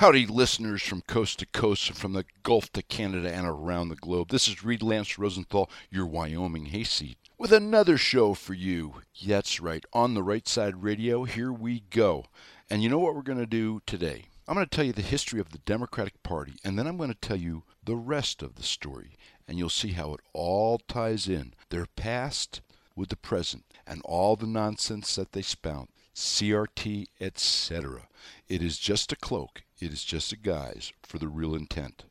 Howdy, listeners from coast to coast, and from the Gulf to Canada and around the globe. This is Rees Lance Rosenthal, your Wyoming hayseed, with another show for you. That's right, on the right side radio. Here we go. And you know what we're going to do today? I'm going to tell you the history of the Democratic Party, and then I'm going to tell you the rest of the story, and you'll see how it all ties in their past with the present and all the nonsense that they spout, CRT, etc. It is just a cloak, it is just a guise for the real intent.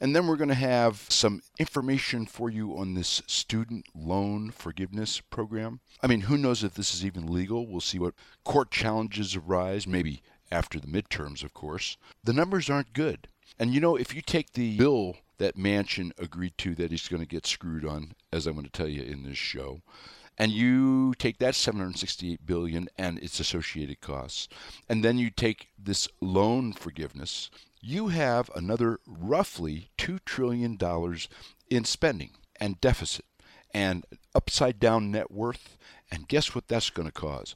And then we're going to have some information for you on this student loan forgiveness program. I mean, who knows if this is even legal? We'll see what court challenges arise, maybe after the midterms, of course. The numbers aren't good. And you know, if you take the bill that Manchin agreed to that he's going to get screwed on, as I'm going to tell you in this show, and you take that 768 billion and its associated costs. And then you take this loan forgiveness. You have another roughly 2 trillion dollars in spending and deficit and upside down net worth. And guess what that's going to cause?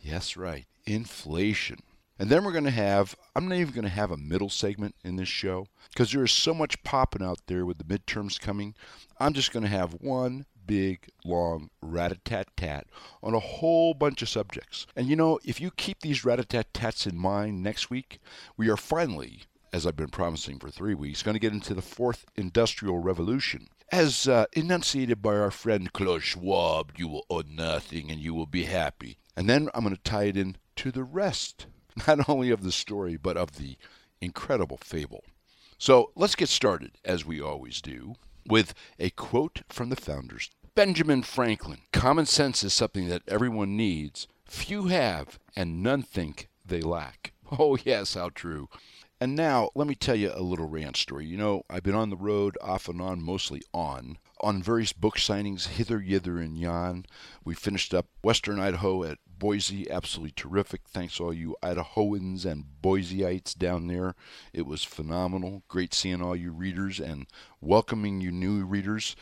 Yes right inflation. And then we're going to have, I'm not even going to have a middle segment in this show because there is so much popping out there with the midterms coming. I'm just going to have one big, long rat a tat tat on a whole bunch of subjects. And you know, if you keep these rat a tat tats in mind next week, we are finally, as I've been promising for three weeks, going to get into the fourth industrial revolution. As uh, enunciated by our friend Klaus Schwab, you will own nothing and you will be happy. And then I'm going to tie it in to the rest, not only of the story, but of the incredible fable. So let's get started, as we always do, with a quote from the founders Benjamin Franklin. Common sense is something that everyone needs, few have, and none think they lack. Oh, yes, how true. And now, let me tell you a little rant story. You know, I've been on the road off and on, mostly on, on various book signings, hither, yither, and yon. We finished up Western Idaho at Boise, absolutely terrific. Thanks all you Idahoans and Boiseites down there. It was phenomenal. Great seeing all you readers and welcoming you new readers.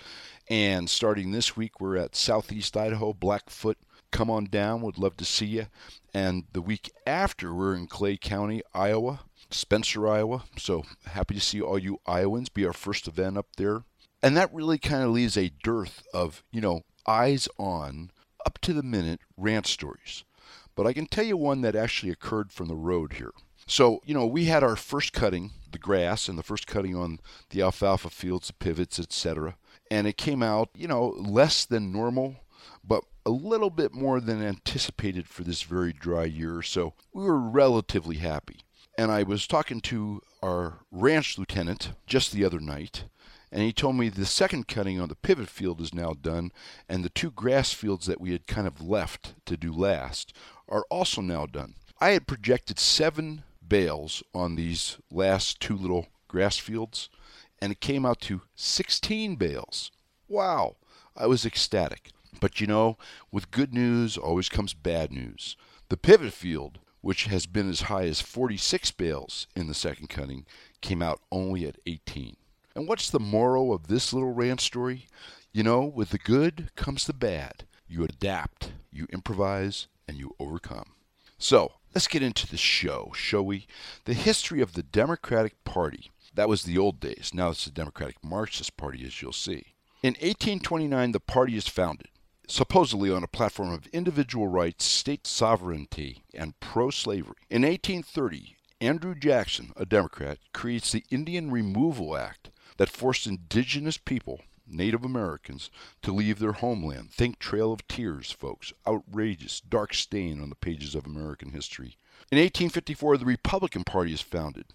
And starting this week, we're at Southeast Idaho, Blackfoot. Come on down, would love to see you. And the week after, we're in Clay County, Iowa, Spencer, Iowa. So happy to see all you Iowans. Be our first event up there. And that really kind of leaves a dearth of, you know, eyes on up to the minute rant stories. But I can tell you one that actually occurred from the road here. So, you know, we had our first cutting, the grass, and the first cutting on the alfalfa fields, the pivots, etc. And it came out, you know, less than normal, but a little bit more than anticipated for this very dry year. So we were relatively happy. And I was talking to our ranch lieutenant just the other night, and he told me the second cutting on the pivot field is now done, and the two grass fields that we had kind of left to do last are also now done. I had projected seven bales on these last two little grass fields, and it came out to 16 bales. Wow! I was ecstatic. But you know, with good news always comes bad news. The pivot field, which has been as high as 46 bales in the second cutting, came out only at 18. And what's the moral of this little rant story? You know, with the good comes the bad. You adapt, you improvise, and you overcome. So, let's get into the show, shall we? The history of the Democratic Party. That was the old days. Now it's the Democratic Marxist Party, as you'll see. In 1829, the party is founded, supposedly on a platform of individual rights, state sovereignty, and pro slavery. In 1830, Andrew Jackson, a Democrat, creates the Indian Removal Act, that forced indigenous people, Native Americans, to leave their homeland. Think Trail of Tears, folks. Outrageous, dark stain on the pages of American history. In 1854, the Republican Party is founded,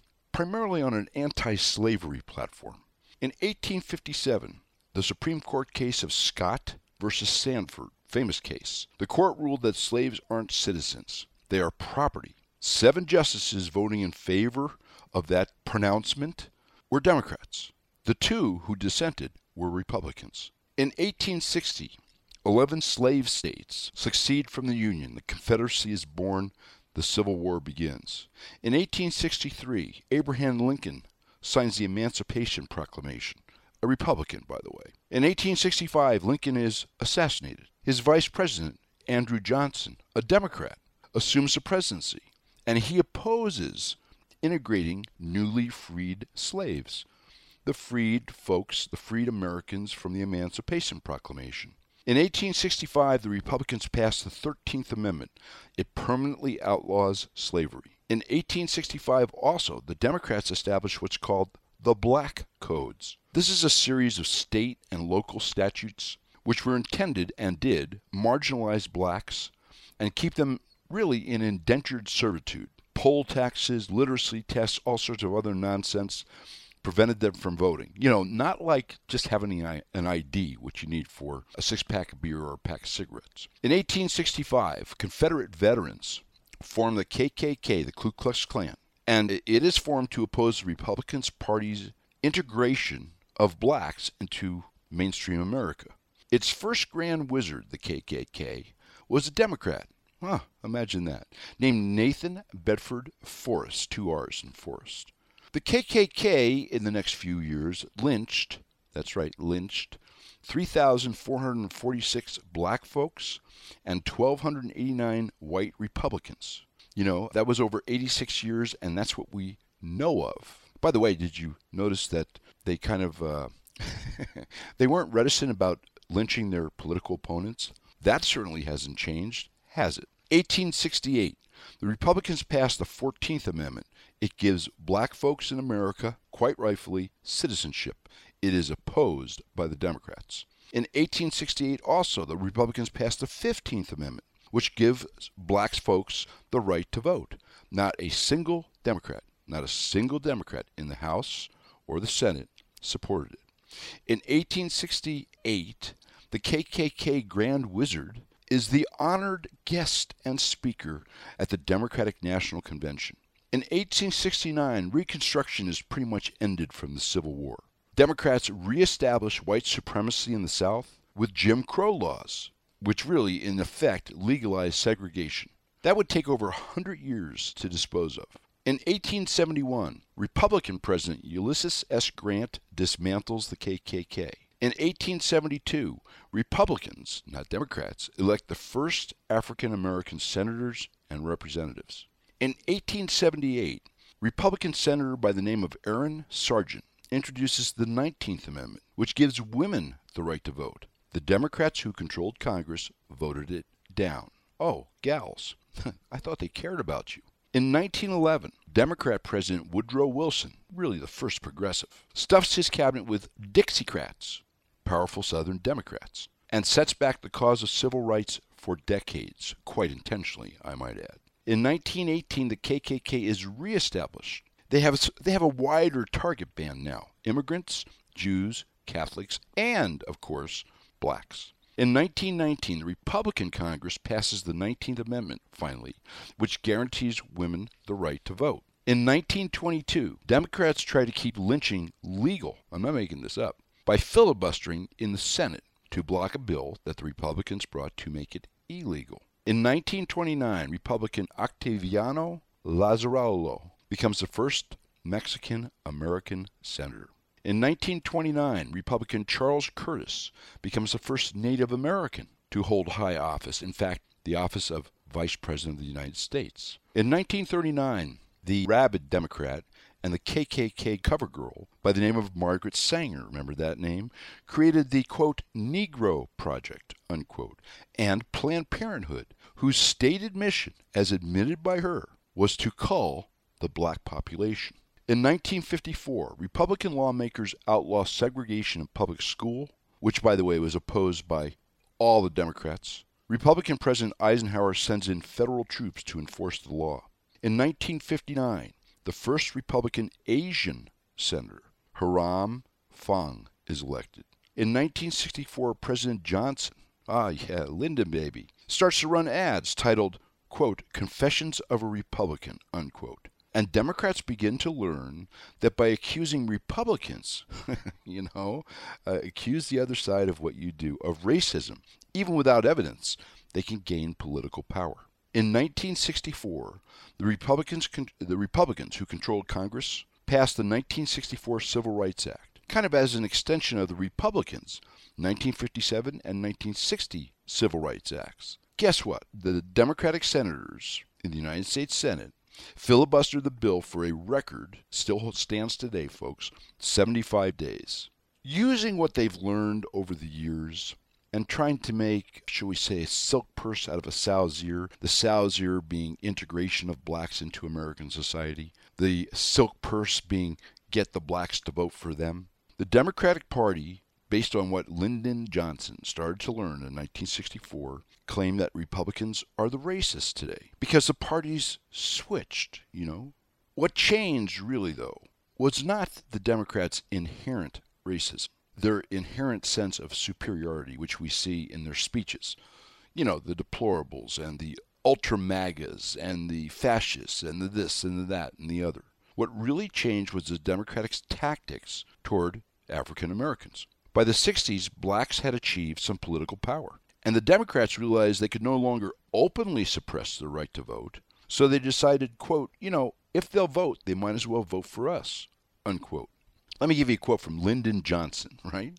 primarily on an anti slavery platform. In 1857, the Supreme Court case of Scott versus Sandford, famous case. The court ruled that slaves aren't citizens, they are property. Seven justices voting in favor of that pronouncement were Democrats. The two who dissented were Republicans. In 1860, 11 slave states secede from the Union. The Confederacy is born. The Civil War begins. In 1863, Abraham Lincoln signs the Emancipation Proclamation, a Republican, by the way. In 1865, Lincoln is assassinated. His vice president, Andrew Johnson, a Democrat, assumes the presidency, and he opposes integrating newly freed slaves. The freed folks, the freed Americans from the Emancipation Proclamation. In 1865, the Republicans passed the 13th Amendment. It permanently outlaws slavery. In 1865, also, the Democrats established what's called the Black Codes. This is a series of state and local statutes which were intended and did marginalize blacks and keep them really in indentured servitude. Poll taxes, literacy tests, all sorts of other nonsense prevented them from voting. You know, not like just having an ID, which you need for a six pack of beer or a pack of cigarettes. In 1865, Confederate veterans formed the KKK, the Ku Klux Klan, and it is formed to oppose the Republican Party's integration of blacks into mainstream America. Its first grand wizard, the KKK, was a Democrat. Huh, imagine that. Named Nathan Bedford Forrest, two R's in Forrest. The KKK in the next few years lynched, that's right, lynched, 3,446 black folks and 1,289 white Republicans. You know, that was over 86 years, and that's what we know of. By the way, did you notice that they kind of uh, they weren't reticent about lynching their political opponents? That certainly hasn't changed, has it? 1868, the Republicans passed the 14th Amendment, it gives black folks in America, quite rightfully, citizenship. It is opposed by the Democrats. In 1868, also, the Republicans passed the 15th Amendment, which gives black folks the right to vote. Not a single Democrat, not a single Democrat in the House or the Senate supported it. In 1868, the KKK Grand Wizard is the honored guest and speaker at the Democratic National Convention. In 1869, Reconstruction is pretty much ended from the Civil War. Democrats reestablished white supremacy in the South with Jim Crow laws, which really, in effect, legalized segregation. That would take over a 100 years to dispose of. In 1871, Republican President Ulysses S. Grant dismantles the KKK. In 1872, Republicans, not Democrats, elect the first African American senators and representatives. In 1878, Republican senator by the name of Aaron Sargent introduces the 19th Amendment, which gives women the right to vote. The Democrats who controlled Congress voted it down. Oh, gals, I thought they cared about you. In 1911, Democrat President Woodrow Wilson, really the first progressive, stuffs his cabinet with Dixiecrats, powerful Southern Democrats, and sets back the cause of civil rights for decades, quite intentionally, I might add. In 1918, the KKK is reestablished. They have, they have a wider target band now immigrants, Jews, Catholics, and, of course, blacks. In 1919, the Republican Congress passes the 19th Amendment, finally, which guarantees women the right to vote. In 1922, Democrats try to keep lynching legal, I'm not making this up, by filibustering in the Senate to block a bill that the Republicans brought to make it illegal. In 1929, Republican Octaviano Larrazolo becomes the first Mexican American senator. In 1929, Republican Charles Curtis becomes the first Native American to hold high office, in fact, the office of Vice President of the United States. In 1939, the rabid Democrat and the KKK cover girl by the name of Margaret Sanger, remember that name, created the quote Negro Project, unquote, and Planned Parenthood, whose stated mission, as admitted by her, was to cull the black population. In 1954, Republican lawmakers outlawed segregation in public school, which, by the way, was opposed by all the Democrats. Republican President Eisenhower sends in federal troops to enforce the law. In 1959, the first Republican Asian senator, Hiram Fong, is elected. In 1964, President Johnson, ah yeah, Lyndon baby, starts to run ads titled, quote, Confessions of a Republican, unquote. And Democrats begin to learn that by accusing Republicans, you know, uh, accuse the other side of what you do, of racism, even without evidence, they can gain political power. In 1964, the Republicans, the Republicans who controlled Congress passed the 1964 Civil Rights Act, kind of as an extension of the Republicans' 1957 and 1960 Civil Rights Acts. Guess what? The Democratic senators in the United States Senate filibustered the bill for a record, still stands today, folks, 75 days. Using what they've learned over the years, and trying to make, shall we say, a silk purse out of a sow's ear, the sow's ear being integration of blacks into American society, the silk purse being get the blacks to vote for them. The Democratic Party, based on what Lyndon Johnson started to learn in 1964, claim that Republicans are the racists today because the parties switched, you know. What changed, really, though, was not the Democrats' inherent racism their inherent sense of superiority, which we see in their speeches. You know, the deplorables and the ultra magas and the fascists and the this and the that and the other. What really changed was the Democratic tactics toward African Americans. By the 60s, blacks had achieved some political power, and the Democrats realized they could no longer openly suppress their right to vote, so they decided, quote, you know, if they'll vote, they might as well vote for us, unquote. Let me give you a quote from Lyndon Johnson, right?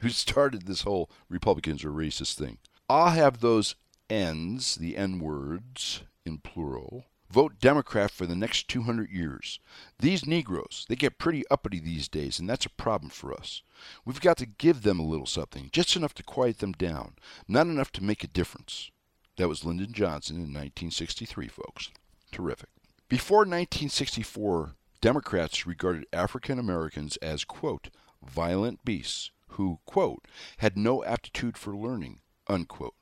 Who started this whole Republicans are racist thing. I'll have those N's, the N words in plural, vote Democrat for the next 200 years. These Negroes, they get pretty uppity these days, and that's a problem for us. We've got to give them a little something, just enough to quiet them down, not enough to make a difference. That was Lyndon Johnson in 1963, folks. Terrific. Before 1964, Democrats regarded African Americans as, quote, violent beasts who, quote, had no aptitude for learning, unquote.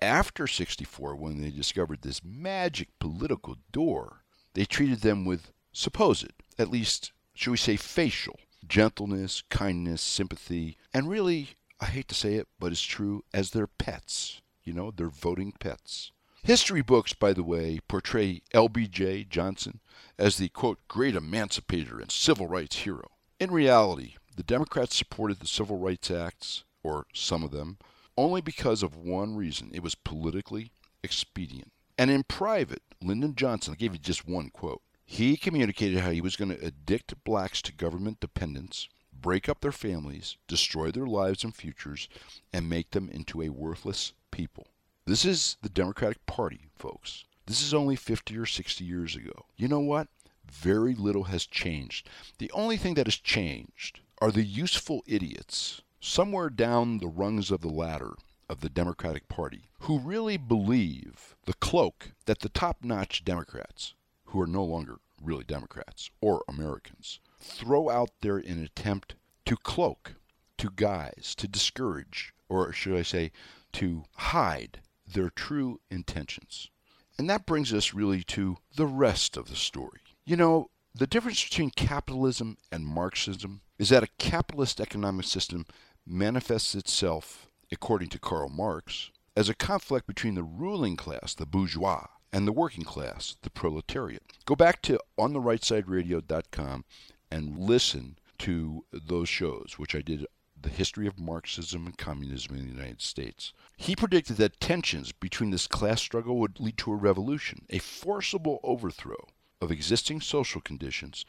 After 64, when they discovered this magic political door, they treated them with supposed, at least, should we say, facial gentleness, kindness, sympathy, and really, I hate to say it, but it's true, as their pets. You know, their voting pets. History books, by the way, portray LBJ Johnson as the quote, great emancipator and civil rights hero. In reality, the Democrats supported the Civil Rights Acts, or some of them, only because of one reason it was politically expedient. And in private, Lyndon Johnson, I gave you just one quote, he communicated how he was going to addict blacks to government dependence, break up their families, destroy their lives and futures, and make them into a worthless people. This is the Democratic Party, folks. This is only 50 or 60 years ago. You know what? Very little has changed. The only thing that has changed are the useful idiots somewhere down the rungs of the ladder of the Democratic Party who really believe the cloak that the top notch Democrats, who are no longer really Democrats or Americans, throw out there in an attempt to cloak, to guise, to discourage, or should I say, to hide their true intentions. And that brings us really to the rest of the story. You know, the difference between capitalism and Marxism is that a capitalist economic system manifests itself, according to Karl Marx, as a conflict between the ruling class, the bourgeois, and the working class, the proletariat. Go back to ontherightsideradio.com and listen to those shows, which I did the history of Marxism and communism in the United States. He predicted that tensions between this class struggle would lead to a revolution, a forcible overthrow of existing social conditions,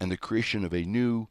and the creation of a new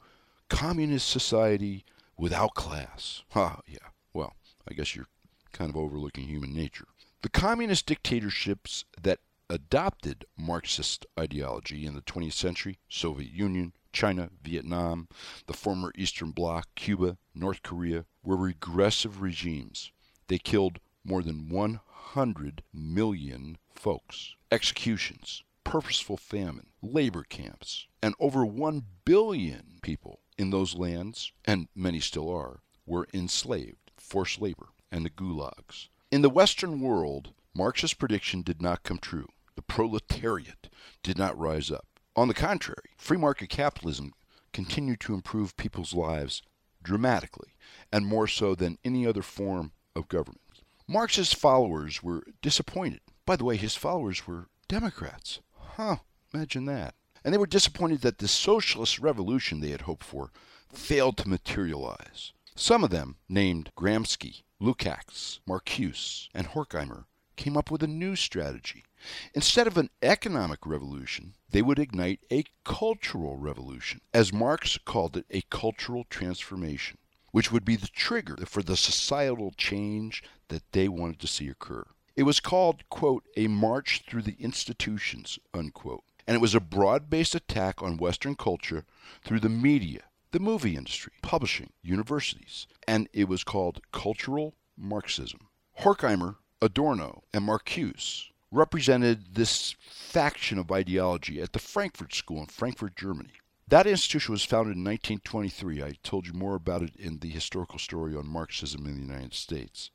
communist society without class. Ha, yeah. Well, I guess you're kind of overlooking human nature. The communist dictatorships that adopted Marxist ideology in the 20th century, Soviet Union, China, Vietnam, the former Eastern Bloc, Cuba, North Korea, were regressive regimes. They killed more than 100 million folks. Executions, purposeful famine, labor camps, and over 1 billion people in those lands, and many still are, were enslaved, forced labor, and the gulags. In the Western world, Marx's prediction did not come true. The proletariat did not rise up. On the contrary, free market capitalism continued to improve people's lives dramatically, and more so than any other form of government. Marx's followers were disappointed. By the way, his followers were Democrats. Huh, imagine that. And they were disappointed that the socialist revolution they had hoped for failed to materialize. Some of them, named Gramsci, Lukács, Marcuse, and Horkheimer, came up with a new strategy. Instead of an economic revolution, they would ignite a cultural revolution, as Marx called it, a cultural transformation, which would be the trigger for the societal change that they wanted to see occur. It was called, quote, a march through the institutions, unquote. And it was a broad based attack on Western culture through the media, the movie industry, publishing, universities. And it was called cultural Marxism. Horkheimer, Adorno, and Marcuse represented this faction of ideology at the Frankfurt School in Frankfurt, Germany. That institution was founded in 1923. I told you more about it in the historical story on Marxism in the United States.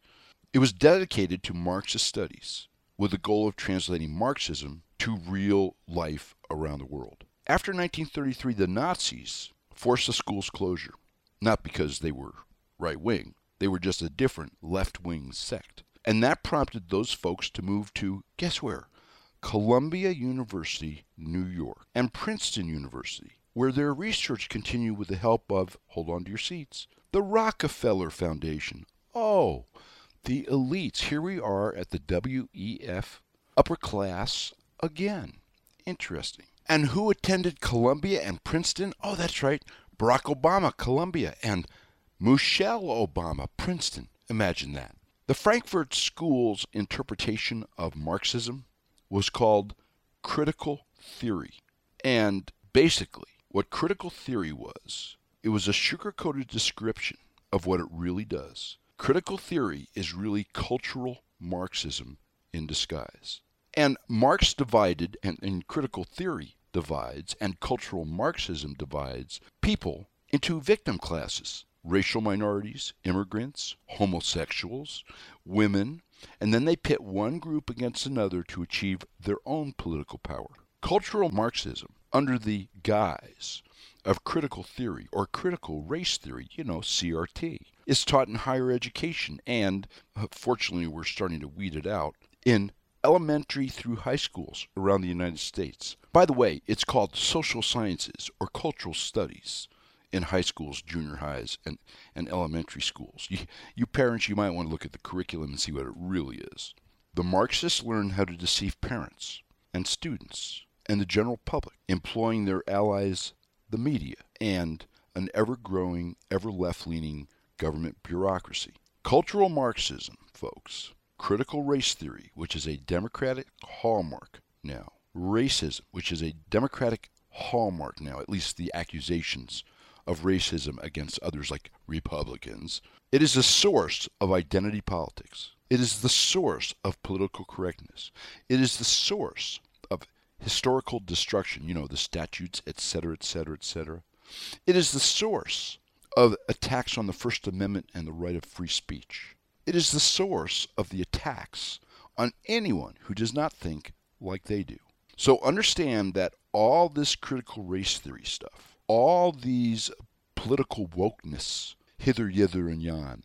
It was dedicated to Marxist studies with the goal of translating Marxism to real life around the world. After 1933, the Nazis forced the school's closure, not because they were right wing, they were just a different left wing sect. And that prompted those folks to move to, guess where? Columbia University, New York, and Princeton University, where their research continued with the help of, hold on to your seats, the Rockefeller Foundation. Oh, the elites. Here we are at the WEF upper class again. Interesting. And who attended Columbia and Princeton? Oh, that's right. Barack Obama, Columbia, and Michelle Obama, Princeton. Imagine that. The Frankfurt School's interpretation of Marxism was called critical theory. And basically, what critical theory was, it was a sugar coated description of what it really does. Critical theory is really cultural Marxism in disguise. And Marx divided, and, and critical theory divides, and cultural Marxism divides people into victim classes racial minorities, immigrants, homosexuals, women, and then they pit one group against another to achieve their own political power. Cultural Marxism, under the guise of critical theory or critical race theory, you know, CRT, is taught in higher education and, uh, fortunately, we're starting to weed it out, in elementary through high schools around the United States. By the way, it's called social sciences or cultural studies in high schools, junior highs, and, and elementary schools. You, you parents, you might want to look at the curriculum and see what it really is. The Marxists learn how to deceive parents and students and the general public, employing their allies, the media, and an ever growing, ever left leaning government bureaucracy. Cultural Marxism, folks, critical race theory, which is a democratic hallmark now, racism, which is a democratic hallmark now, at least the accusations of racism against others like Republicans. It is the source of identity politics. It is the source of political correctness. It is the source of historical destruction, you know, the statutes, etc., etc., etc. It is the source of attacks on the First Amendment and the right of free speech. It is the source of the attacks on anyone who does not think like they do. So understand that all this critical race theory stuff, all these political wokeness, hither, yither, and yon,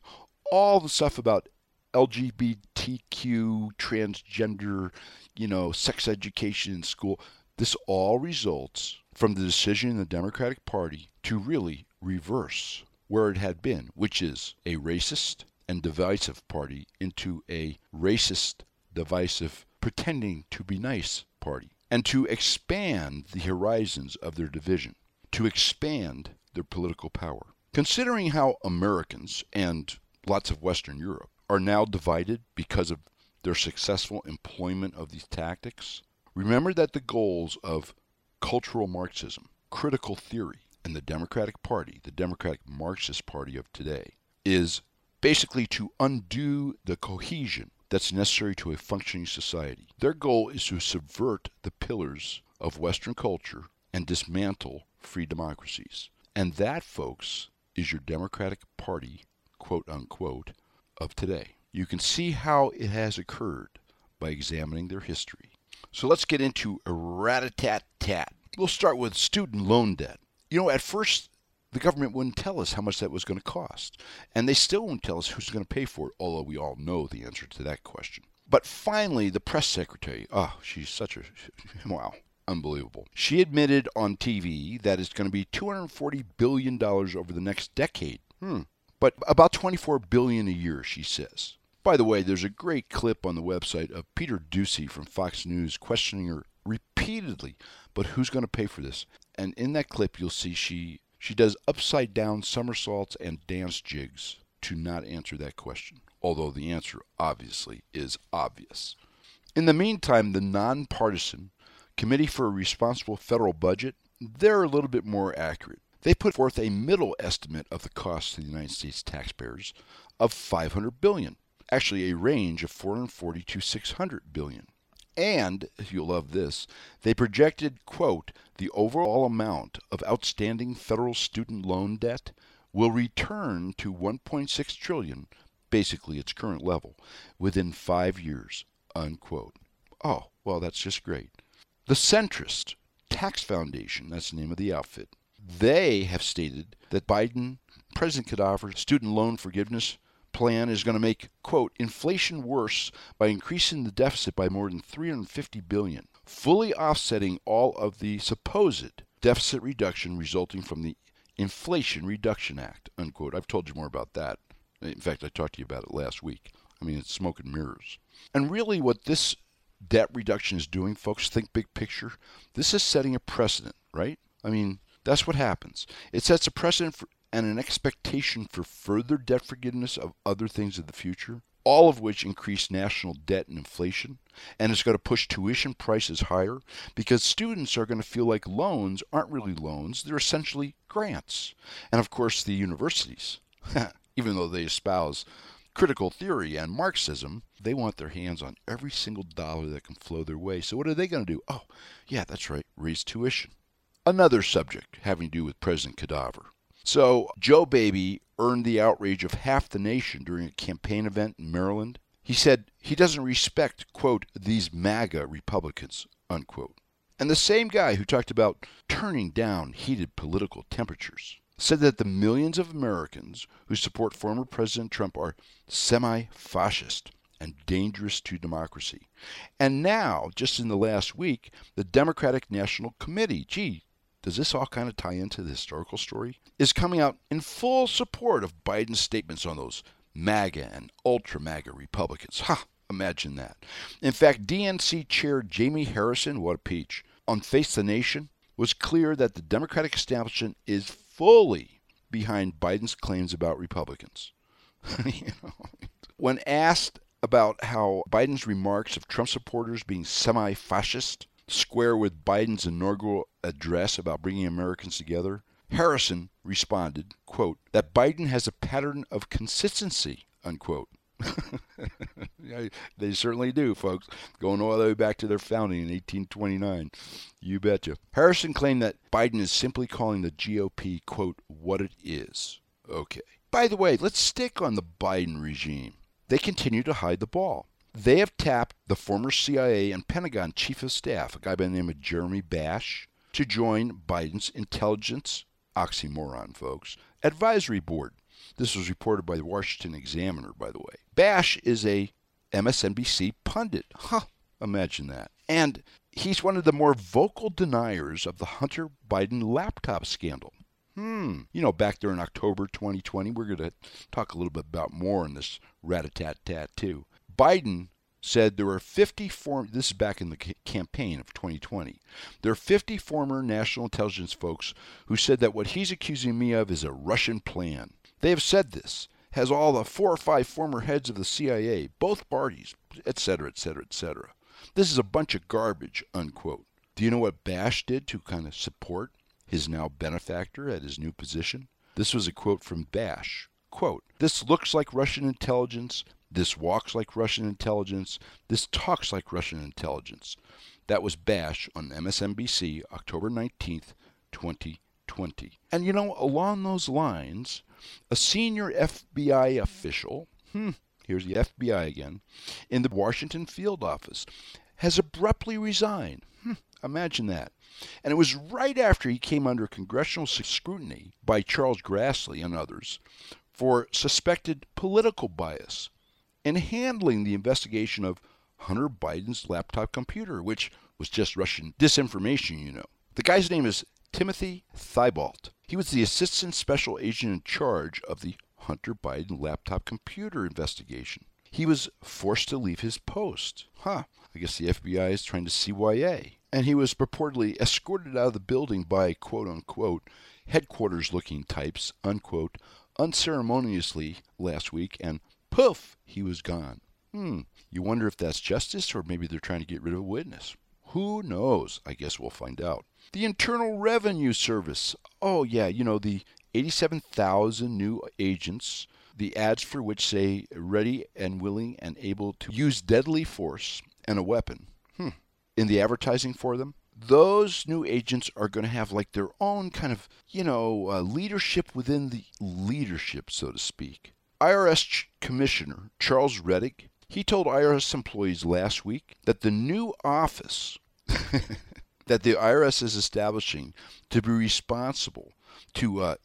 all the stuff about LGBTQ, transgender, you know, sex education in school, this all results from the decision in the Democratic Party to really reverse where it had been, which is a racist and divisive party into a racist, divisive, pretending to be nice party, and to expand the horizons of their division to expand their political power. Considering how Americans and lots of Western Europe are now divided because of their successful employment of these tactics, remember that the goals of cultural Marxism, critical theory, and the Democratic Party, the Democratic Marxist Party of today, is basically to undo the cohesion that's necessary to a functioning society. Their goal is to subvert the pillars of Western culture and dismantle free democracies. And that, folks, is your Democratic Party, quote unquote, of today. You can see how it has occurred by examining their history. So let's get into a rat a tat tat. We'll start with student loan debt. You know, at first, the government wouldn't tell us how much that was going to cost. And they still won't tell us who's going to pay for it, although we all know the answer to that question. But finally, the press secretary, oh, she's such a, wow, unbelievable. She admitted on TV that it's going to be $240 billion over the next decade. Hmm. But about 24 billion a year, she says. By the way, there's a great clip on the website of Peter Doocy from Fox News questioning her repeatedly, but who's going to pay for this? And in that clip, you'll see she she does upside down somersaults and dance jigs to not answer that question, although the answer obviously is obvious. In the meantime, the nonpartisan Committee for a Responsible Federal Budget, they're a little bit more accurate. They put forth a middle estimate of the cost to the United States taxpayers of 500 billion, actually a range of 440 to 600 billion. And, if you'll love this, they projected, quote, the overall amount of outstanding federal student loan debt will return to 1.6 trillion, basically its current level, within 5 years, unquote. Oh, well that's just great. The centrist Tax Foundation, that's the name of the outfit, they have stated that Biden, President Kadaver's student loan forgiveness plan is going to make, quote, inflation worse by increasing the deficit by more than 350 billion, fully offsetting all of the supposed deficit reduction resulting from the Inflation Reduction Act, unquote. I've told you more about that. In fact, I talked to you about it last week. I mean, it's smoke and mirrors. And really, what this debt reduction is doing, folks, think big picture. This is setting a precedent, right? I mean, that's what happens. It sets a precedent for, and an expectation for further debt forgiveness of other things of the future, all of which increase national debt and inflation. And it's going to push tuition prices higher because students are going to feel like loans aren't really loans, they're essentially grants. And of course, the universities, even though they espouse critical theory and Marxism, they want their hands on every single dollar that can flow their way. So, what are they going to do? Oh, yeah, that's right, raise tuition. Another subject having to do with President Cadaver. So, Joe Baby earned the outrage of half the nation during a campaign event in Maryland. He said he doesn't respect, quote, these MAGA Republicans, unquote. And the same guy who talked about turning down heated political temperatures said that the millions of Americans who support former President Trump are semi fascist and dangerous to democracy. And now, just in the last week, the Democratic National Committee, gee, does this all kind of tie into the historical story? Is coming out in full support of Biden's statements on those MAGA and ultra MAGA Republicans. Ha! Imagine that. In fact, DNC Chair Jamie Harrison, what a peach, on Face the Nation, was clear that the Democratic establishment is fully behind Biden's claims about Republicans. you know, when asked about how Biden's remarks of Trump supporters being semi fascist square with Biden's inaugural address about bringing Americans together, Harrison responded, quote, that Biden has a pattern of consistency, unquote. they certainly do, folks, going all the way back to their founding in 1829. You betcha. Harrison claimed that Biden is simply calling the GOP, quote, what it is. Okay. By the way, let's stick on the Biden regime. They continue to hide the ball. They have tapped the former CIA and Pentagon chief of staff, a guy by the name of Jeremy Bash, to join Biden's intelligence oxymoron, folks, advisory board. This was reported by the Washington Examiner, by the way. Bash is a MSNBC pundit. Huh, imagine that. And he's one of the more vocal deniers of the Hunter Biden laptop scandal. Hmm. You know, back there in October 2020, we're going to talk a little bit about more in this rat-a-tat-tat too. Biden said there were 50 former, this is back in the campaign of 2020, there are 50 former national intelligence folks who said that what he's accusing me of is a Russian plan. They have said this, has all the four or five former heads of the CIA, both parties, etc., etc., etc. This is a bunch of garbage, unquote. Do you know what Bash did to kind of support his now benefactor at his new position? This was a quote from Bash. Quote, this looks like Russian intelligence, this walks like Russian intelligence. This talks like Russian intelligence. That was Bash on MSNBC, October 19th, 2020. And you know, along those lines, a senior FBI official, hmm, here's the FBI again, in the Washington field office, has abruptly resigned. Hmm, imagine that. And it was right after he came under congressional scrutiny by Charles Grassley and others for suspected political bias in handling the investigation of Hunter Biden's laptop computer, which was just Russian disinformation, you know. The guy's name is Timothy Thibault. He was the assistant special agent in charge of the Hunter Biden laptop computer investigation. He was forced to leave his post. Huh. I guess the FBI is trying to CYA. And he was purportedly escorted out of the building by quote unquote headquarters looking types, unquote, unceremoniously last week and poof, he was gone. Hmm, you wonder if that's justice or maybe they're trying to get rid of a witness. Who knows? I guess we'll find out. The Internal Revenue Service. Oh, yeah, you know, the 87,000 new agents, the ads for which say ready and willing and able to use deadly force and a weapon. In the advertising for them, those new agents are going to have like their own kind of, you know, uh, leadership within the leadership, so to speak. IRS Commissioner Charles Rettig, he told IRS employees last week that the new office that the IRS is establishing to be responsible to uh,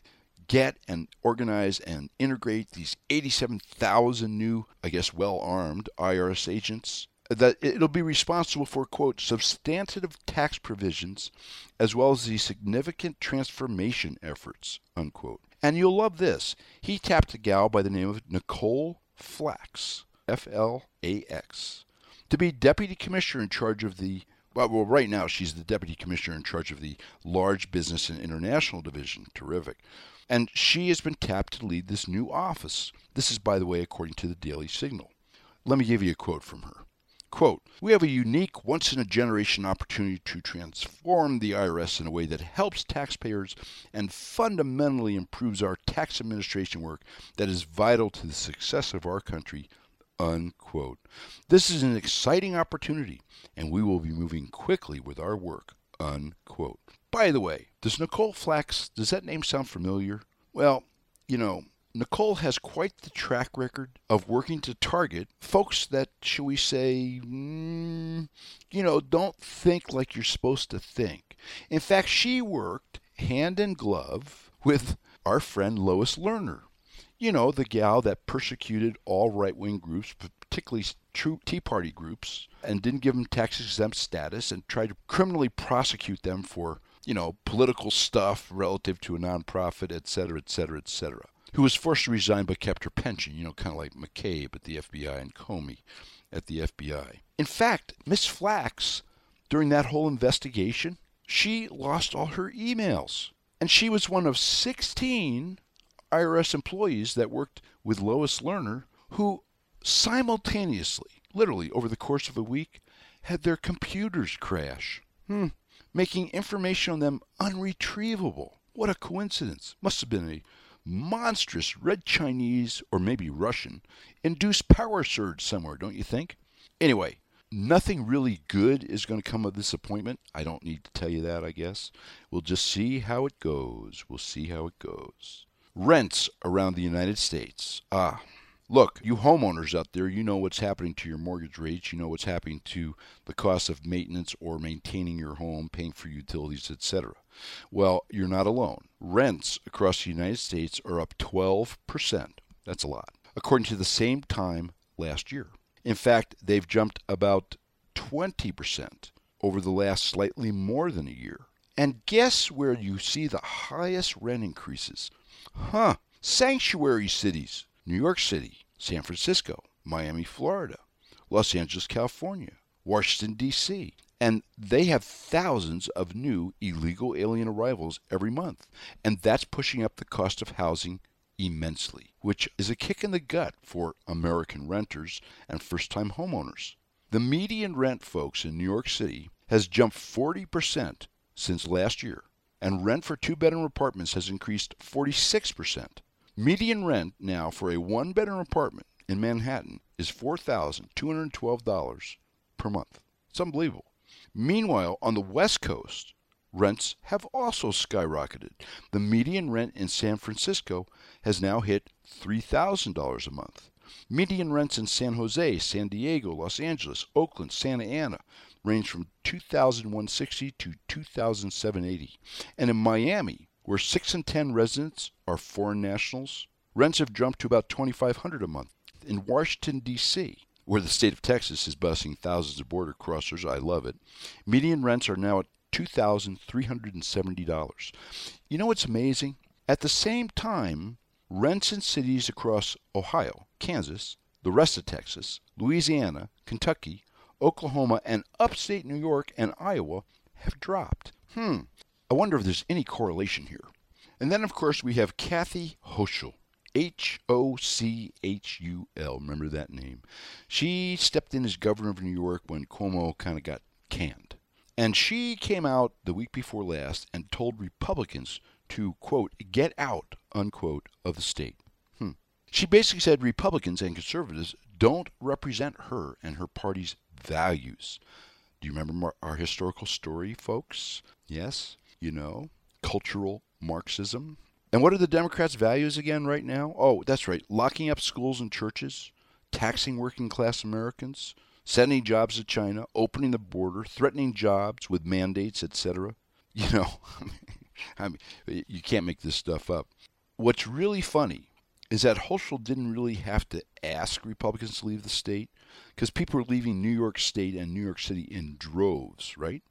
get and organize and integrate these 87,000 new, I guess, well armed IRS agents that it'll be responsible for, quote, substantive tax provisions as well as the significant transformation efforts, unquote. And you'll love this. He tapped a gal by the name of Nicole Flax, F L A X, to be deputy commissioner in charge of the well, well, right now she's the deputy commissioner in charge of the large business and international division. Terrific. And she has been tapped to lead this new office. This is, by the way, according to the Daily Signal. Let me give you a quote from her. Quote, we have a unique, once in a generation opportunity to transform the IRS in a way that helps taxpayers and fundamentally improves our tax administration work that is vital to the success of our country. Unquote. This is an exciting opportunity, and we will be moving quickly with our work. Unquote. By the way, does Nicole Flax, does that name sound familiar? Well, you know, Nicole has quite the track record of working to target folks that, shall we say, mm, you know, don't think like you're supposed to think. In fact, she worked hand in glove with our friend Lois Lerner. You know, the gal that persecuted all right wing groups, particularly true Tea Party groups, and didn't give them tax exempt status and tried to criminally prosecute them for, you know, political stuff relative to a nonprofit, et cetera, et cetera, et cetera who was forced to resign but kept her pension, you know, kind of like McCabe at the FBI and Comey at the FBI. In fact, Miss Flax, during that whole investigation, she lost all her emails. And she was one of 16 IRS employees that worked with Lois Lerner who simultaneously, literally over the course of a week, had their computers crash, hmm. making information on them unretrievable. What a coincidence. Must have been a monstrous red Chinese or maybe Russian induced power surge somewhere, don't you think? Anyway, nothing really good is going to come of this appointment. I don't need to tell you that, I guess. We'll just see how it goes. We'll see how it goes. Rents around the United States. Ah, Look, you homeowners out there, you know what's happening to your mortgage rates. You know what's happening to the cost of maintenance or maintaining your home, paying for utilities, etc. Well, you're not alone. Rents across the United States are up 12%. That's a lot. According to the same time last year. In fact, they've jumped about 20% over the last slightly more than a year. And guess where you see the highest rent increases? Huh, sanctuary cities. New York City, San Francisco, Miami, Florida, Los Angeles, California, Washington, D.C. And they have thousands of new illegal alien arrivals every month. And that's pushing up the cost of housing immensely, which is a kick in the gut for American renters and first time homeowners. The median rent, folks, in New York City has jumped 40% since last year, and rent for two bedroom apartments has increased 46%. Median rent now for a one bedroom apartment in Manhattan is $4,212 per month. It's unbelievable. Meanwhile, on the West Coast, rents have also skyrocketed. The median rent in San Francisco has now hit $3,000 a month. Median rents in San Jose, San Diego, Los Angeles, Oakland, Santa Ana range from 2160 to 2780. And in Miami, where 6 in 10 residents are foreign nationals, rents have jumped to about 2500 a month. In Washington, D.C., where the state of Texas is busing thousands of border crossers, I love it, median rents are now at $2,370. You know what's amazing? At the same time, rents in cities across Ohio, Kansas, the rest of Texas, Louisiana, Kentucky, Oklahoma, and upstate New York and Iowa have dropped. Hmm, I wonder if there's any correlation here. And then, of course, we have Kathy Hochul. H O C H U L. Remember that name? She stepped in as governor of New York when Cuomo kind of got canned. And she came out the week before last and told Republicans to, quote, get out, unquote, of the state. Hmm. She basically said Republicans and conservatives don't represent her and her party's values. Do you remember our historical story, folks? Yes? You know, cultural Marxism. And what are the Democrats' values again right now? Oh, that's right. Locking up schools and churches, taxing working class Americans, sending jobs to China, opening the border, threatening jobs with mandates, etc. You know, I mean, you can't make this stuff up. What's really funny is that Hochul didn't really have to ask Republicans to leave the state because people are leaving New York State and New York City in droves, right?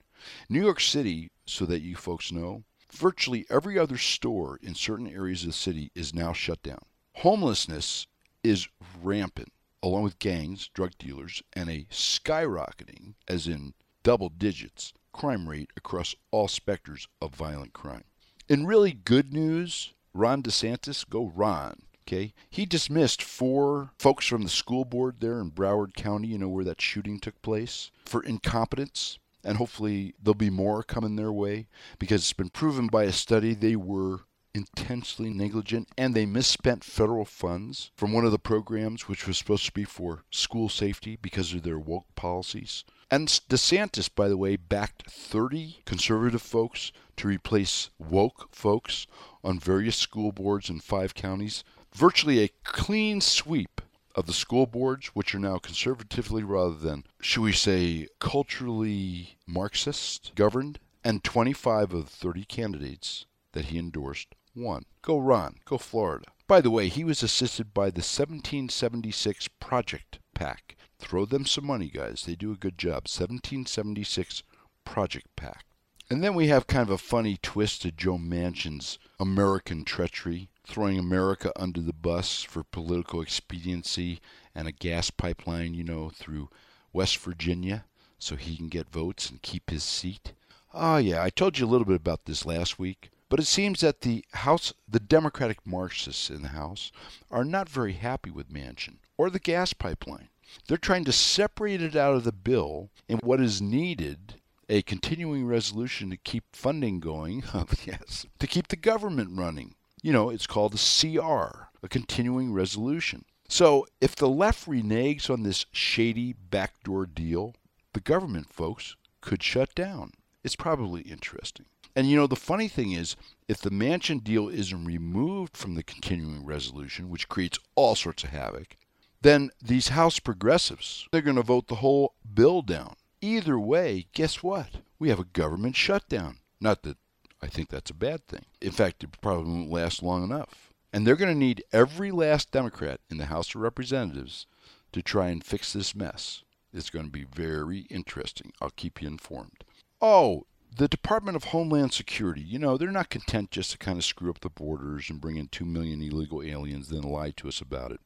New York City, so that you folks know, virtually every other store in certain areas of the city is now shut down. Homelessness is rampant, along with gangs, drug dealers, and a skyrocketing, as in double digits, crime rate across all specters of violent crime. In really good news, Ron DeSantis, go Ron, okay? He dismissed four folks from the school board there in Broward County, you know, where that shooting took place, for incompetence and hopefully there'll be more coming their way because it's been proven by a study they were intensely negligent and they misspent federal funds from one of the programs which was supposed to be for school safety because of their woke policies. And DeSantis, by the way, backed 30 conservative folks to replace woke folks on various school boards in five counties. Virtually a clean sweep of the school boards, which are now conservatively rather than, should we say, culturally Marxist governed, and 25 of the 30 candidates that he endorsed won. Go Ron, go Florida. By the way, he was assisted by the 1776 Project PAC. Throw them some money, guys. They do a good job. 1776 Project PAC. And then we have kind of a funny twist to Joe Manchin's American treachery throwing America under the bus for political expediency and a gas pipeline, you know, through West Virginia so he can get votes and keep his seat. Oh, yeah, I told you a little bit about this last week. But it seems that the House, the Democratic Marxists in the House, are not very happy with Manchin or the gas pipeline. They're trying to separate it out of the bill and what is needed a continuing resolution to keep funding going, oh, yes, to keep the government running you know, it's called a CR, a continuing resolution. So if the left reneges on this shady backdoor deal, the government folks could shut down. It's probably interesting. And you know, the funny thing is, if the Manchin deal isn't removed from the continuing resolution, which creates all sorts of havoc, then these House progressives, they're going to vote the whole bill down. Either way, guess what? We have a government shutdown. Not that I think that's a bad thing. In fact, it probably won't last long enough. And they're going to need every last Democrat in the House of Representatives to try and fix this mess. It's going to be very interesting. I'll keep you informed. Oh, the Department of Homeland Security, you know, they're not content just to kind of screw up the borders and bring in 2 million illegal aliens, then lie to us about it,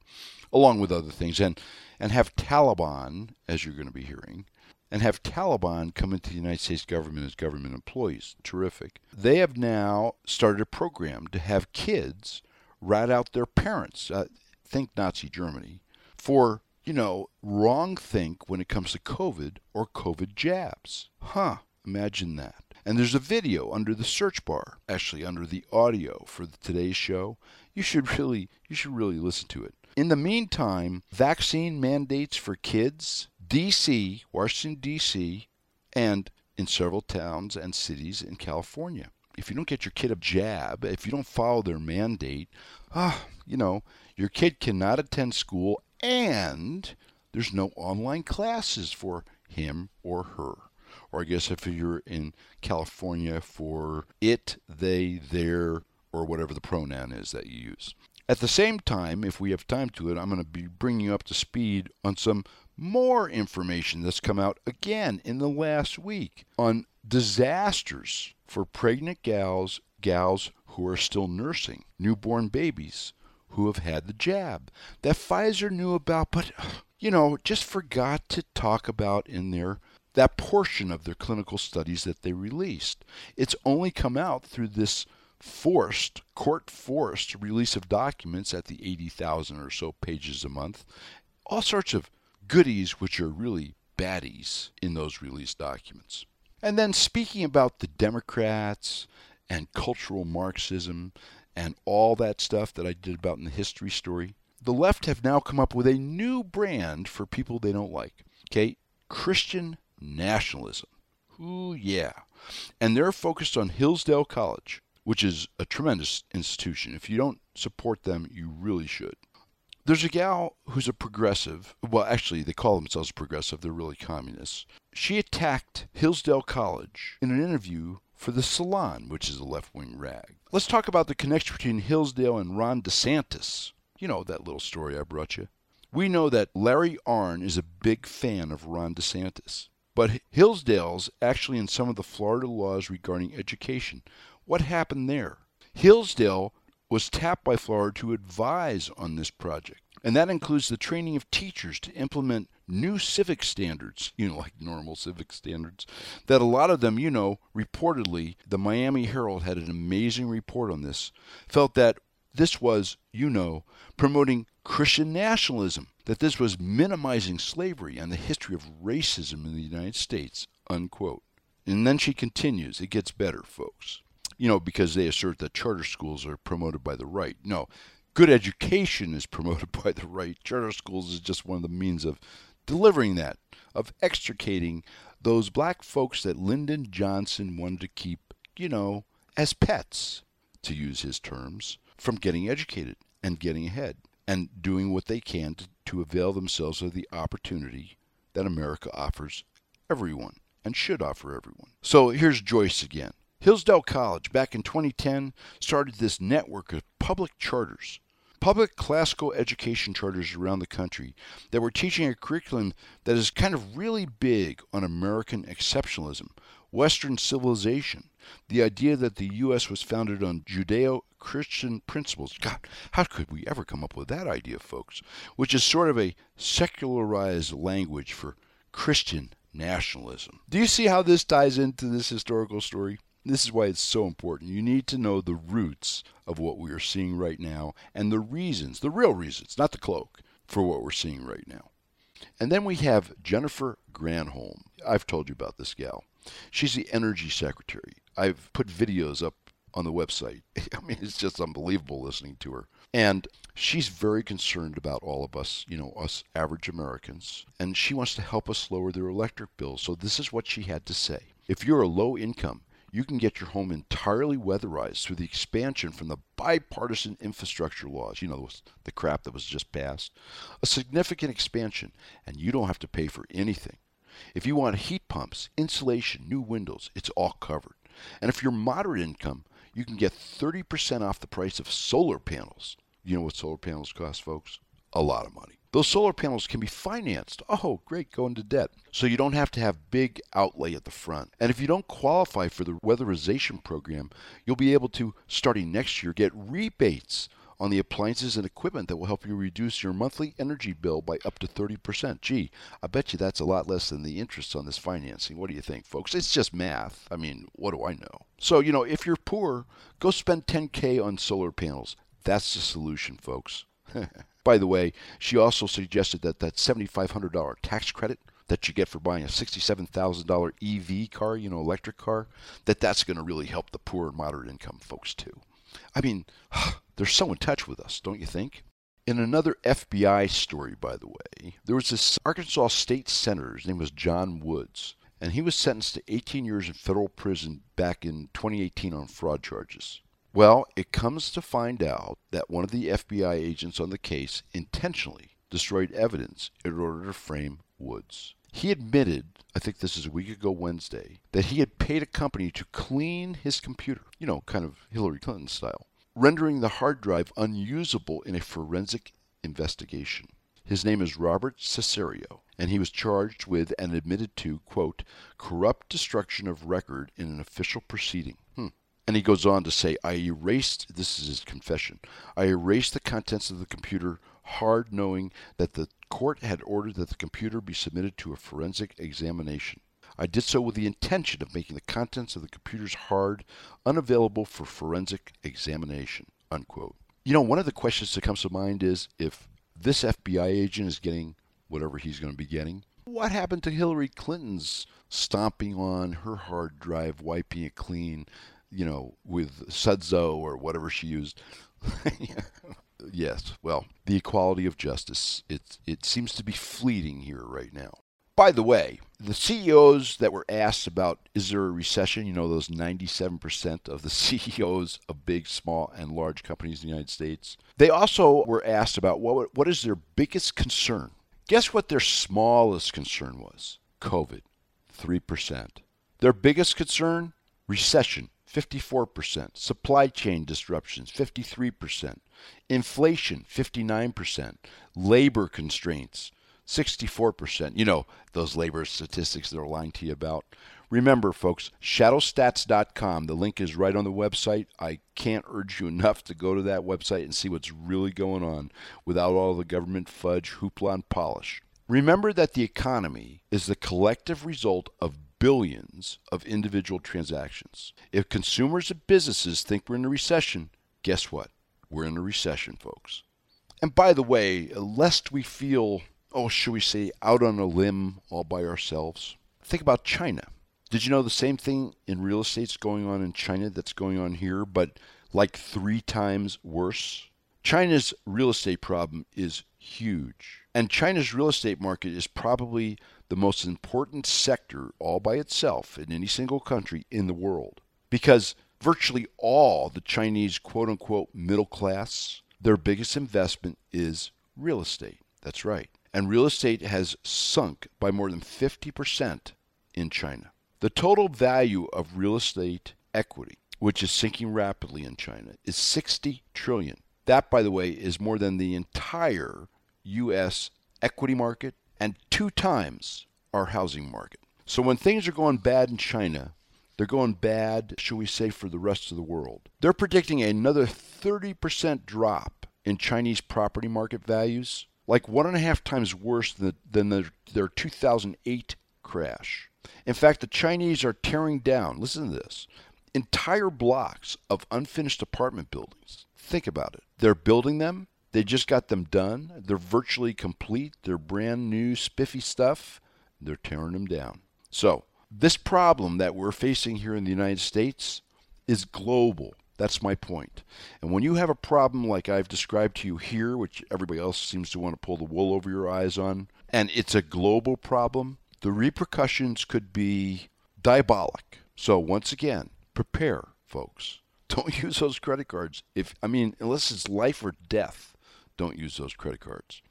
along with other things, and, and have Taliban, as you're going to be hearing, and have Taliban come into the United States government as government employees. Terrific. They have now started a program to have kids rat out their parents. Uh, think Nazi Germany for you know wrong think when it comes to COVID or COVID jabs. Huh? Imagine that. And there's a video under the search bar, actually under the audio for today's show. You should really you should really listen to it. In the meantime, vaccine mandates for kids D.C., Washington, D.C., and in several towns and cities in California. If you don't get your kid a jab, if you don't follow their mandate, ah, you know, your kid cannot attend school and there's no online classes for him or her. Or I guess if you're in California for it, they, their, or whatever the pronoun is that you use. At the same time, if we have time to it, I'm going to be bringing you up to speed on some more information that's come out again in the last week on disasters for pregnant gals, gals who are still nursing newborn babies who have had the jab that Pfizer knew about, but you know, just forgot to talk about in their that portion of their clinical studies that they released. It's only come out through this forced, court forced release of documents at the 80,000 or so pages a month. All sorts of goodies which are really baddies in those released documents. And then speaking about the Democrats and cultural Marxism and all that stuff that I did about in the history story, the left have now come up with a new brand for people they don't like. Okay? Christian nationalism. Ooh, yeah. And they're focused on Hillsdale College, which is a tremendous institution. If you don't support them, you really should. There's a gal who's a progressive. Well, actually, they call themselves progressive. They're really communists. She attacked Hillsdale College in an interview for The Salon, which is a left wing rag. Let's talk about the connection between Hillsdale and Ron DeSantis. You know that little story I brought you. We know that Larry Arnn is a big fan of Ron DeSantis. But Hillsdale's actually in some of the Florida laws regarding education. What happened there? Hillsdale was tapped by Florida to advise on this project. And that includes the training of teachers to implement new civic standards, you know, like normal civic standards, that a lot of them, you know, reportedly, the Miami Herald had an amazing report on this, felt that this was, you know, promoting Christian nationalism, that this was minimizing slavery and the history of racism in the United States, unquote. And then she continues, it gets better, folks. You know, because they assert that charter schools are promoted by the right. No, good education is promoted by the right. Charter schools is just one of the means of delivering that, of extricating those black folks that Lyndon Johnson wanted to keep, you know, as pets, to use his terms, from getting educated and getting ahead and doing what they can to, to avail themselves of the opportunity that America offers everyone and should offer everyone. So here's Joyce again. Hillsdale College, back in 2010, started this network of public charters, public classical education charters around the country that were teaching a curriculum that is kind of really big on American exceptionalism, Western civilization, the idea that the U.S. was founded on Judeo Christian principles. God, how could we ever come up with that idea, folks? Which is sort of a secularized language for Christian nationalism. Do you see how this ties into this historical story? This is why it's so important. You need to know the roots of what we are seeing right now and the reasons, the real reasons, not the cloak, for what we're seeing right now. And then we have Jennifer Granholm. I've told you about this gal. She's the energy secretary. I've put videos up on the website. I mean, it's just unbelievable listening to her. And she's very concerned about all of us, you know, us average Americans. And she wants to help us lower their electric bills. So this is what she had to say. If you're a low income, you can get your home entirely weatherized through the expansion from the bipartisan infrastructure laws, you know, the crap that was just passed. A significant expansion, and you don't have to pay for anything. If you want heat pumps, insulation, new windows, it's all covered. And if you're moderate income, you can get 30% off the price of solar panels. You know what solar panels cost, folks? A lot of money. Those solar panels can be financed. Oh, great, go into debt. So you don't have to have big outlay at the front. And if you don't qualify for the weatherization program, you'll be able to, starting next year, get rebates on the appliances and equipment that will help you reduce your monthly energy bill by up to 30%. Gee, I bet you that's a lot less than the interest on this financing. What do you think, folks? It's just math. I mean, what do I know? So, you know, if you're poor, go spend 10K on solar panels. That's the solution, folks. By the way, she also suggested that that $7,500 tax credit that you get for buying a $67,000 EV car, you know, electric car, that that's going to really help the poor and moderate income folks too. I mean, they're so in touch with us, don't you think? In another FBI story, by the way, there was this Arkansas state senator, his name was Jon Woods, and he was sentenced to 18 years in federal prison back in 2018 on fraud charges. Well, it comes to find out that one of the FBI agents on the case intentionally destroyed evidence in order to frame Woods. He admitted, I think this is a week ago Wednesday, that he had paid a company to clean his computer, you know, kind of Hillary Clinton style rendering the hard drive unusable in a forensic investigation. His name is Robert Cessario, and he was charged with and admitted to, quote, corrupt destruction of record in an official proceeding. Hmm. And he goes on to say, I erased, this is his confession, I erased the contents of the computer hard knowing that the court had ordered that the computer be submitted to a forensic examination. I did so with the intention of making the contents of the computer's hard unavailable for forensic examination. Unquote. You know, one of the questions that comes to mind is if this FBI agent is getting whatever he's going to be getting, what happened to Hillary Clinton's stomping on her hard drive, wiping it clean, you know, with Sudzo or whatever she used? yes, well, the equality of justice, it, it seems to be fleeting here right now. By the way, the CEOs that were asked about is there a recession, you know, those 97% of the CEOs of big, small, and large companies in the United States, they also were asked about what, what is their biggest concern. Guess what their smallest concern was? COVID, 3%. Their biggest concern? Recession, 54%. Supply chain disruptions, 53%. Inflation, 59%. Labor constraints, 64%. You know, those labor statistics they're lying to you about. Remember, folks, shadowstats.com. The link is right on the website. I can't urge you enough to go to that website and see what's really going on without all the government fudge, hoopla, and polish. Remember that the economy is the collective result of billions of individual transactions. If consumers and businesses think we're in a recession, guess what? We're in a recession, folks. And by the way, lest we feel oh, should we say, out on a limb all by ourselves. Think about China. Did you know the same thing in real estate's going on in China that's going on here, but like three times worse? China's real estate problem is huge. And China's real estate market is probably the most important sector all by itself in any single country in the world. Because virtually all the Chinese quote unquote middle class, their biggest investment is real estate. That's right and real estate has sunk by more than 50% in China. The total value of real estate equity, which is sinking rapidly in China, is 60 trillion. That, by the way, is more than the entire U.S. equity market and two times our housing market. So when things are going bad in China, they're going bad, should we say, for the rest of the world. They're predicting another 30% drop in Chinese property market values like one and a half times worse than, than the, their 2008 crash. In fact, the Chinese are tearing down, listen to this, entire blocks of unfinished apartment buildings. Think about it. They're building them, they just got them done, they're virtually complete, they're brand new, spiffy stuff. They're tearing them down. So, this problem that we're facing here in the United States is global. That's my point. And when you have a problem like I've described to you here, which everybody else seems to want to pull the wool over your eyes on, and it's a global problem, the repercussions could be diabolic. So once again, prepare, folks. Don't use those credit cards. If I mean, unless it's life or death, don't use those credit cards.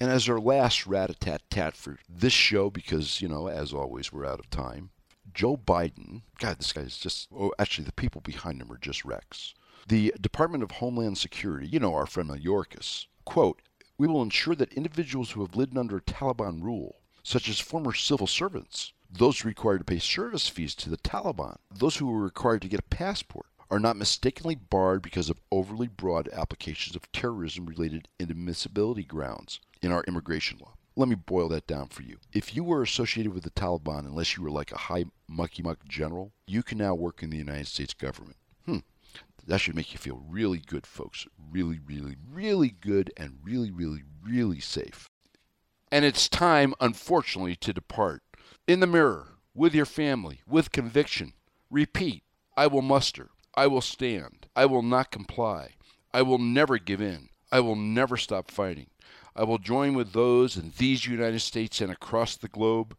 And as our last rat a tat tat for this show, because, you know, as always, we're out of time, Joe Biden, God, this guy is just, oh, actually, the people behind him are just wrecks. The Department of Homeland Security, you know our friend Mayorkas, quote, we will ensure that individuals who have lived under Taliban rule, such as former civil servants, those required to pay service fees to the Taliban, those who were required to get a passport, are not mistakenly barred because of overly broad applications of terrorism related inadmissibility grounds in our immigration law. Let me boil that down for you. If you were associated with the Taliban, unless you were like a high mucky muck general, you can now work in the United States government. Hmm. That should make you feel really good, folks. Really, really, really good and really, really, really safe. And it's time, unfortunately, to depart. In the mirror, with your family, with conviction. Repeat I will muster. I will stand. I will not comply. I will never give in. I will never stop fighting. I will join with those in these United States and across the globe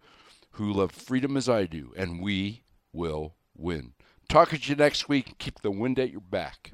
who love freedom as I do, and we will win. Talk to you next week. Keep the wind at your back.